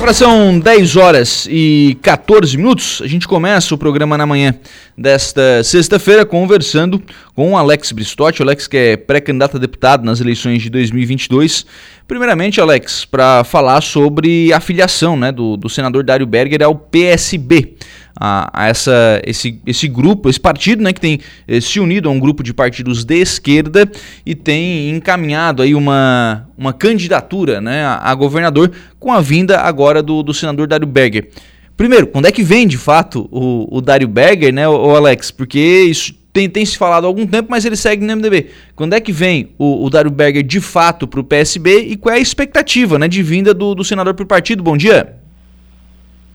Agora são 10 horas e 14 minutos. A gente começa o programa na manhã desta sexta-feira conversando com o Alex Bristotti. O Alex que é pré-candidato a deputado nas eleições de 2022. Primeiramente, Alex, para falar sobre a filiação né, do, do senador Dário Berger ao PSB a, a, essa, esse, esse grupo, esse partido, né, que tem eh, se unido a um grupo de partidos de esquerda e tem encaminhado aí uma, uma candidatura né, a, a governador com a vinda agora do, do senador Dário Berger. Primeiro, quando é que vem de fato o, o Dário Berger, né, o, Alex? Porque isso tem, tem, se falado há algum tempo, mas ele segue no MDB. Quando é que vem o, o Dário Berger de fato para o PSB e qual é a expectativa né, de vinda do, do senador para o partido? Bom dia.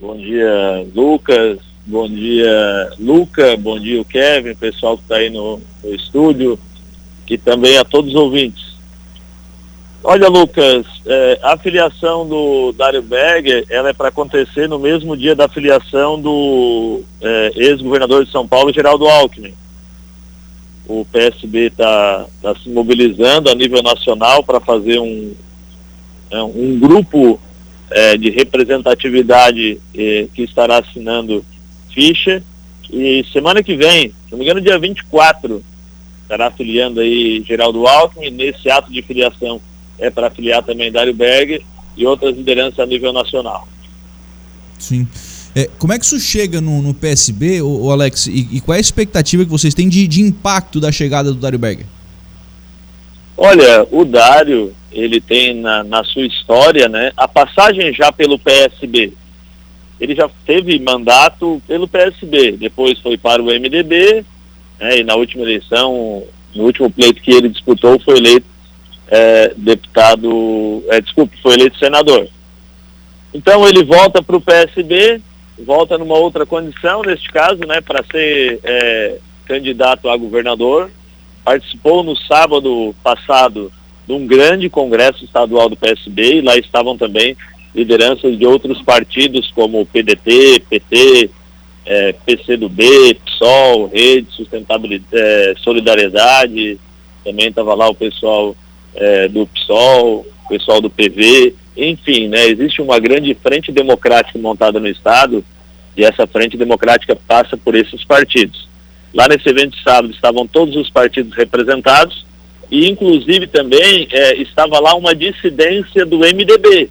Bom dia, Lucas. Bom dia, Luca. Bom dia, o Kevin, pessoal que está aí no, no, estúdio e também a todos os ouvintes. Olha, Lucas, é, a filiação do Dário Berger, ela é para acontecer no mesmo dia da filiação do é, ex-governador de São Paulo, Geraldo Alckmin. O PSB está tá se mobilizando a nível nacional para fazer um, é, um grupo é, de representatividade é, que estará assinando ficha. E semana que vem, se não me engano, dia 24, estará afiliando aí Geraldo Alckmin. Nesse ato de filiação é para afiliar também Dário Berger e outras lideranças a nível nacional. Sim. É, como é que isso chega no, no PSB, o, o Alex? E, e, qual é a expectativa que vocês têm de, de impacto da chegada do Dário Berger? Olha, o Dário, ele tem na, na sua história, né, a passagem já pelo PSB. Ele já teve mandato pelo PSB, depois foi para o MDB, né, e na última eleição, no último pleito que ele disputou, foi eleito é, deputado, é, desculpe, foi eleito senador. Então ele volta para o PSB, volta numa outra condição, neste caso, né, para ser é, candidato a governador. Participou no sábado passado de um grande congresso estadual do PSB e lá estavam também lideranças de outros partidos como PDT, PT, é, PCdoB, PSOL, Rede, Sustentabilidade, é, Solidariedade, também estava lá o pessoal é, do PSOL, o pessoal do PV, enfim, né, existe uma grande frente democrática montada no Estado e essa frente democrática passa por esses partidos. Lá nesse evento de sábado estavam todos os partidos representados e inclusive também é, estava lá uma dissidência do MDB,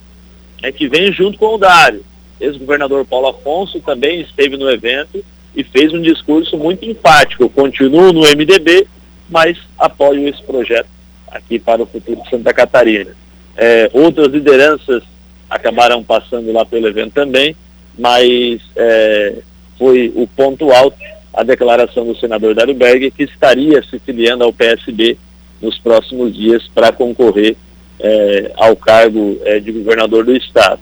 é, que vem junto com o Dário. Ex-governador Paulo Afonso também esteve no evento e fez um discurso muito empático. Continuo no MDB, mas apoio esse projeto aqui para o futuro de Santa Catarina. É, outras lideranças acabaram passando lá pelo evento também, mas é, foi o ponto alto a declaração do senador Dário Berger que estaria se filiando ao PSB nos próximos dias para concorrer é, ao cargo é, de governador do estado.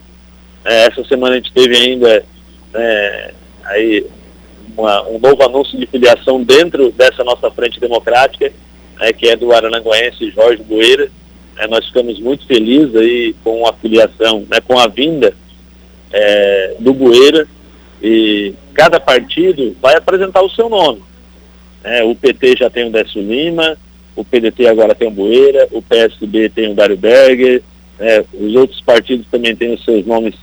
É, essa semana a gente teve ainda né, aí uma, um novo anúncio de filiação dentro dessa nossa frente democrática, né, que é do arananguense Jorge Boeira. É, nós ficamos muito felizes aí com a filiação, né, com a vinda é, do Boeira e cada partido vai apresentar o seu nome. É, o PT já tem o Décio Lima, o PDT agora tem o Boeira, o PSB tem o Dário Berger, né, os outros partidos também têm os seus nomes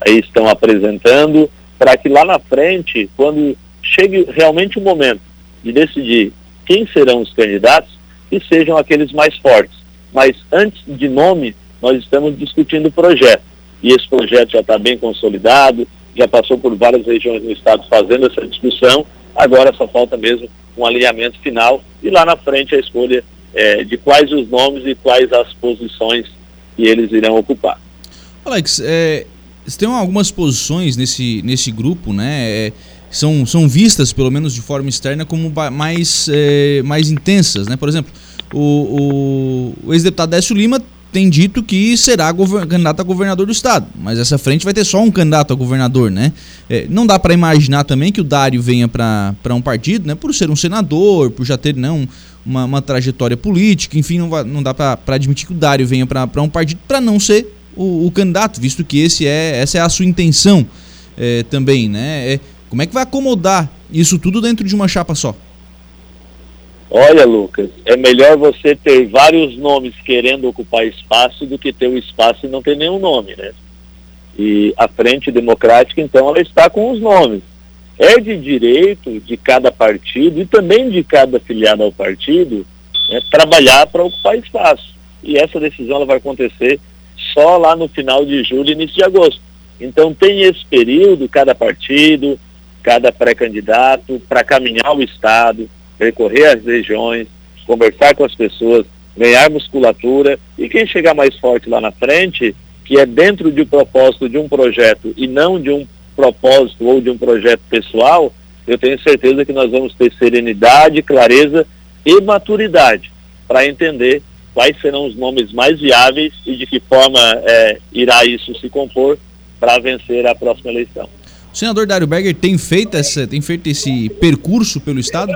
aí estão apresentando, para que lá na frente, quando chegue realmente o momento de decidir quem serão os candidatos, que sejam aqueles mais fortes. Mas antes de nome, nós estamos discutindo o projeto. E esse projeto já está bem consolidado, já passou por várias regiões do estado fazendo essa discussão, agora só falta mesmo um alinhamento final e lá na frente a escolha é, de quais os nomes e quais as posições que eles irão ocupar. Alex, é, tem algumas posições nesse, nesse grupo, né? É, são, são vistas, pelo menos de forma externa, como mais, é, mais intensas, né? Por exemplo, o, o, o ex-deputado Décio Lima tem dito que será candidato a governador do estado, mas essa frente vai ter só um candidato a governador, né? É, não dá para imaginar também que o Dário venha para um partido, né? Por ser um senador, por já ter né, uma, uma trajetória política, enfim, não, não dá para admitir que o Dário venha para um partido para não ser o, o, candidato, visto que esse é essa é a sua intenção é, também, né? É, como é que vai acomodar isso tudo dentro de uma chapa só? Olha, Lucas, é melhor você ter vários nomes querendo ocupar espaço do que ter o espaço e não ter nenhum nome, né? E a Frente Democrática, então, ela está com os nomes. É de direito de cada partido e também de cada filiado ao partido né, trabalhar para ocupar espaço. E essa decisão ela vai acontecer só lá no final de julho, início de agosto. Então tem esse período, cada partido, cada pré-candidato, para caminhar o Estado, percorrer as regiões, conversar com as pessoas, ganhar musculatura e quem chegar mais forte lá na frente, que é dentro de propósito de um projeto e não de um propósito ou de um projeto pessoal, eu tenho certeza que nós vamos ter serenidade, clareza e maturidade para entender quais serão os nomes mais viáveis e de que forma é, irá isso se compor para vencer a próxima eleição. O senador Dário Berger tem feito, essa, tem feito esse percurso pelo Estado?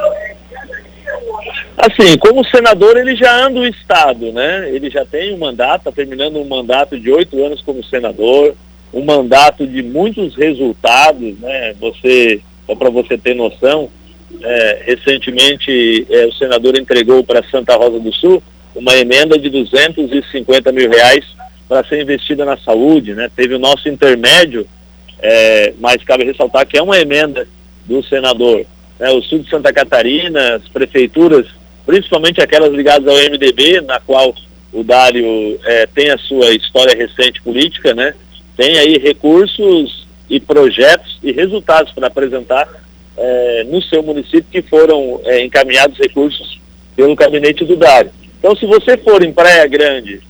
Assim, como senador ele já anda o Estado, né? Ele já tem um mandato, está terminando um mandato de oito anos como senador, um mandato de muitos resultados, né? Você, só para você ter noção, é, recentemente é, o senador entregou para Santa Rosa do Sul uma emenda de 250 mil reais para ser investida na saúde, né? Teve o nosso intermédio, é, mas cabe ressaltar que é uma emenda do senador. Né? O sul de Santa Catarina, as prefeituras principalmente aquelas ligadas ao MDB, na qual o Dário é, tem a sua história recente política, né? Tem aí recursos e projetos e resultados para apresentar é, no seu município que foram é, encaminhados recursos pelo gabinete do Dário. Então, se você for em Praia Grande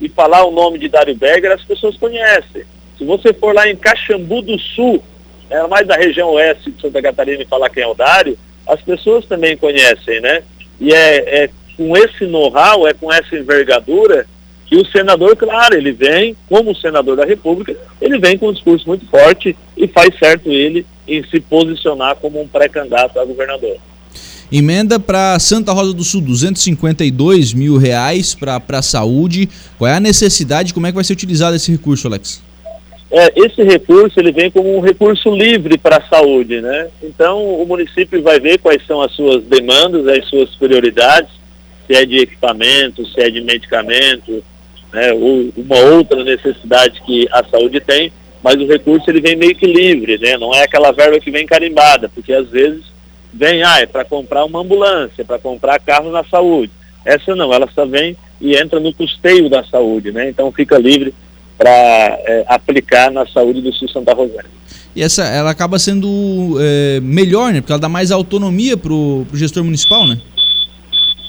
e falar o nome de Dário Berger, as pessoas conhecem. Se você for lá em Caxambu do Sul, é mais da região oeste de Santa Catarina e falar quem é o Dário, as pessoas também conhecem, né? E é, é com esse know-how, é com essa envergadura que o senador, claro, ele vem, como senador da República, ele vem com um discurso muito forte e faz certo ele em se posicionar como um pré-candidato a governador. Emenda para Santa Rosa do Sul, 252 mil reais para a saúde. Qual é a necessidade? Como é que vai ser utilizado esse recurso, Alex? É, esse recurso ele vem como um recurso livre para a saúde, né? Então o município vai ver quais são as suas demandas, as suas prioridades, se é de equipamento, se é de medicamento, né? ou uma outra necessidade que a saúde tem, mas o recurso ele vem meio que livre, né? Não é aquela verba que vem carimbada, porque às vezes vem, ah, é para comprar uma ambulância, para comprar carro na saúde. Essa não, ela só vem e entra no custeio da saúde, né? Então fica livre para é, aplicar na saúde do Sul Santa Rosário. E essa, ela acaba sendo é, melhor, né? Porque ela dá mais autonomia para o gestor municipal, né?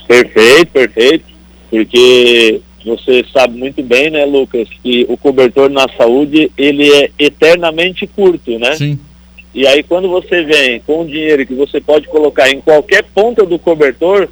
Perfeito, perfeito. Porque você sabe muito bem, né, Lucas, que o cobertor na saúde, ele é eternamente curto, né? Sim. E aí quando você vem com o dinheiro que você pode colocar em qualquer ponta do cobertor,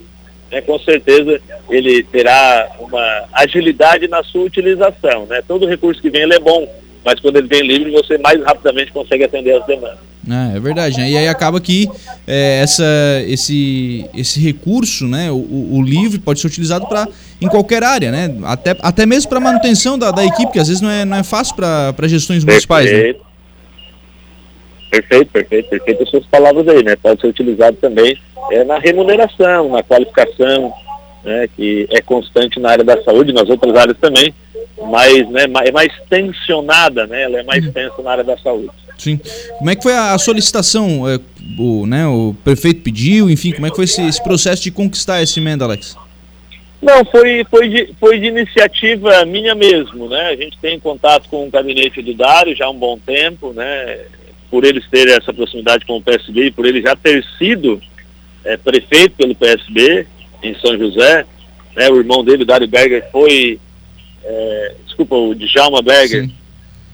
né, com certeza ele terá uma agilidade na sua utilização. Né? Todo recurso que vem ele é bom, mas quando ele vem livre você mais rapidamente consegue atender as demandas. É, é verdade, né? e aí acaba que é, essa, esse, esse recurso, né, o, o livre pode ser utilizado para em qualquer área, né? até, até mesmo para manutenção da, da equipe, que às vezes não é, não é fácil para gestões municipais. Né? Perfeito, perfeito, perfeito as suas palavras aí, né? Pode ser utilizado também é, na remuneração, na qualificação, né? Que é constante na área da saúde, nas outras áreas também, mas né, é mais tensionada, né? Ela é mais uhum. tensa na área da saúde. Sim. Como é que foi a solicitação? É, o, né, o prefeito pediu, enfim, como é que foi esse, esse processo de conquistar esse emenda, Alex? Não, foi, foi, de, foi de iniciativa minha mesmo, né? A gente tem contato com o gabinete do Dário já há um bom tempo, né? por eles terem essa proximidade com o PSB e por ele já ter sido é, prefeito pelo PSB em São José, né, o irmão dele, o Dário Berger, foi, é, desculpa, o Djalma Berger, Sim.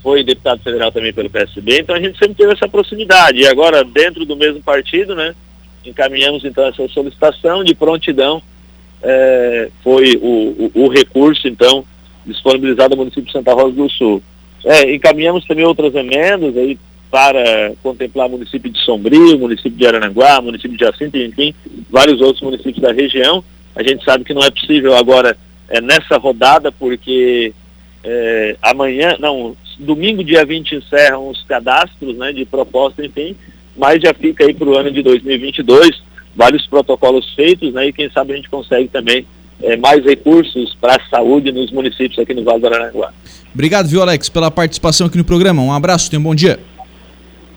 foi deputado federal também pelo PSB, então a gente sempre teve essa proximidade. E agora, dentro do mesmo partido, né, encaminhamos então essa solicitação de prontidão, é, foi o, o, o recurso, então, disponibilizado ao município de Santa Rosa do Sul. É, encaminhamos também outras emendas aí para contemplar município de Sombrio, município de Arananguá, município de Jacinto, enfim, vários outros municípios da região. A gente sabe que não é possível agora é, nessa rodada, porque é, amanhã, não, domingo, dia 20, encerram os cadastros né, de proposta, enfim, mas já fica aí para o ano de 2022 vários protocolos feitos, né, e quem sabe a gente consegue também é, mais recursos para a saúde nos municípios aqui no Vale do Aranaguá. Obrigado, viu, Alex, pela participação aqui no programa. Um abraço, tenha um bom dia.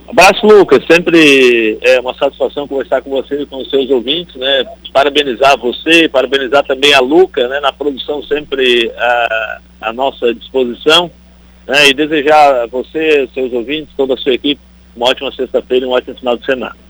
Abraço, Lucas. Sempre é uma satisfação conversar com você e com os seus ouvintes, né? Parabenizar você, parabenizar também a Luca, né? Na produção sempre à, à nossa disposição, né? E desejar a você, seus ouvintes, toda a sua equipe, uma ótima sexta-feira e um ótimo final de semana.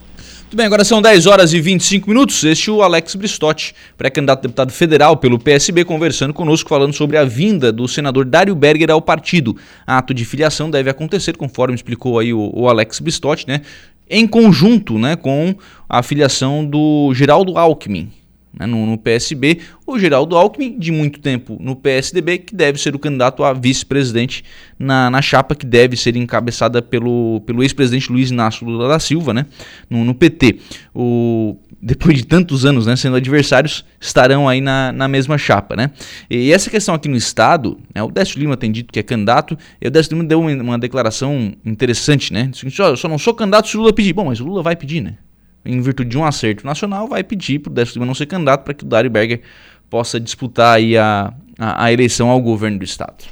Muito bem, agora são 10 horas e 25 minutos. Este é o Alex Bristotti, pré-candidato a deputado federal pelo PSB, conversando conosco, falando sobre a vinda do senador Dário Berger ao partido. Ato de filiação deve acontecer, conforme explicou aí o, o Alex Bristotti, né? Em conjunto né, com a filiação do Geraldo Alckmin, né, no, no, PSB, o Geraldo Alckmin, de muito tempo no PSDB, que deve ser o candidato a vice-presidente na, na chapa que deve ser encabeçada pelo, pelo ex-presidente Luiz Inácio Lula da Silva, né, no, no PT. O, depois de tantos anos né, sendo adversários, estarão aí na, na mesma chapa. Né? E essa questão aqui no Estado, né, o Décio Lima tem dito que é candidato, e o Décio Lima deu uma, uma declaração interessante, né? Disse, eu só não sou candidato se o Lula pedir. Bom, mas o Lula vai pedir, né? em virtude de um acerto nacional, vai pedir para o Décio Lima não ser candidato para que o Dário Berger possa disputar aí a, a, a eleição ao governo do estado.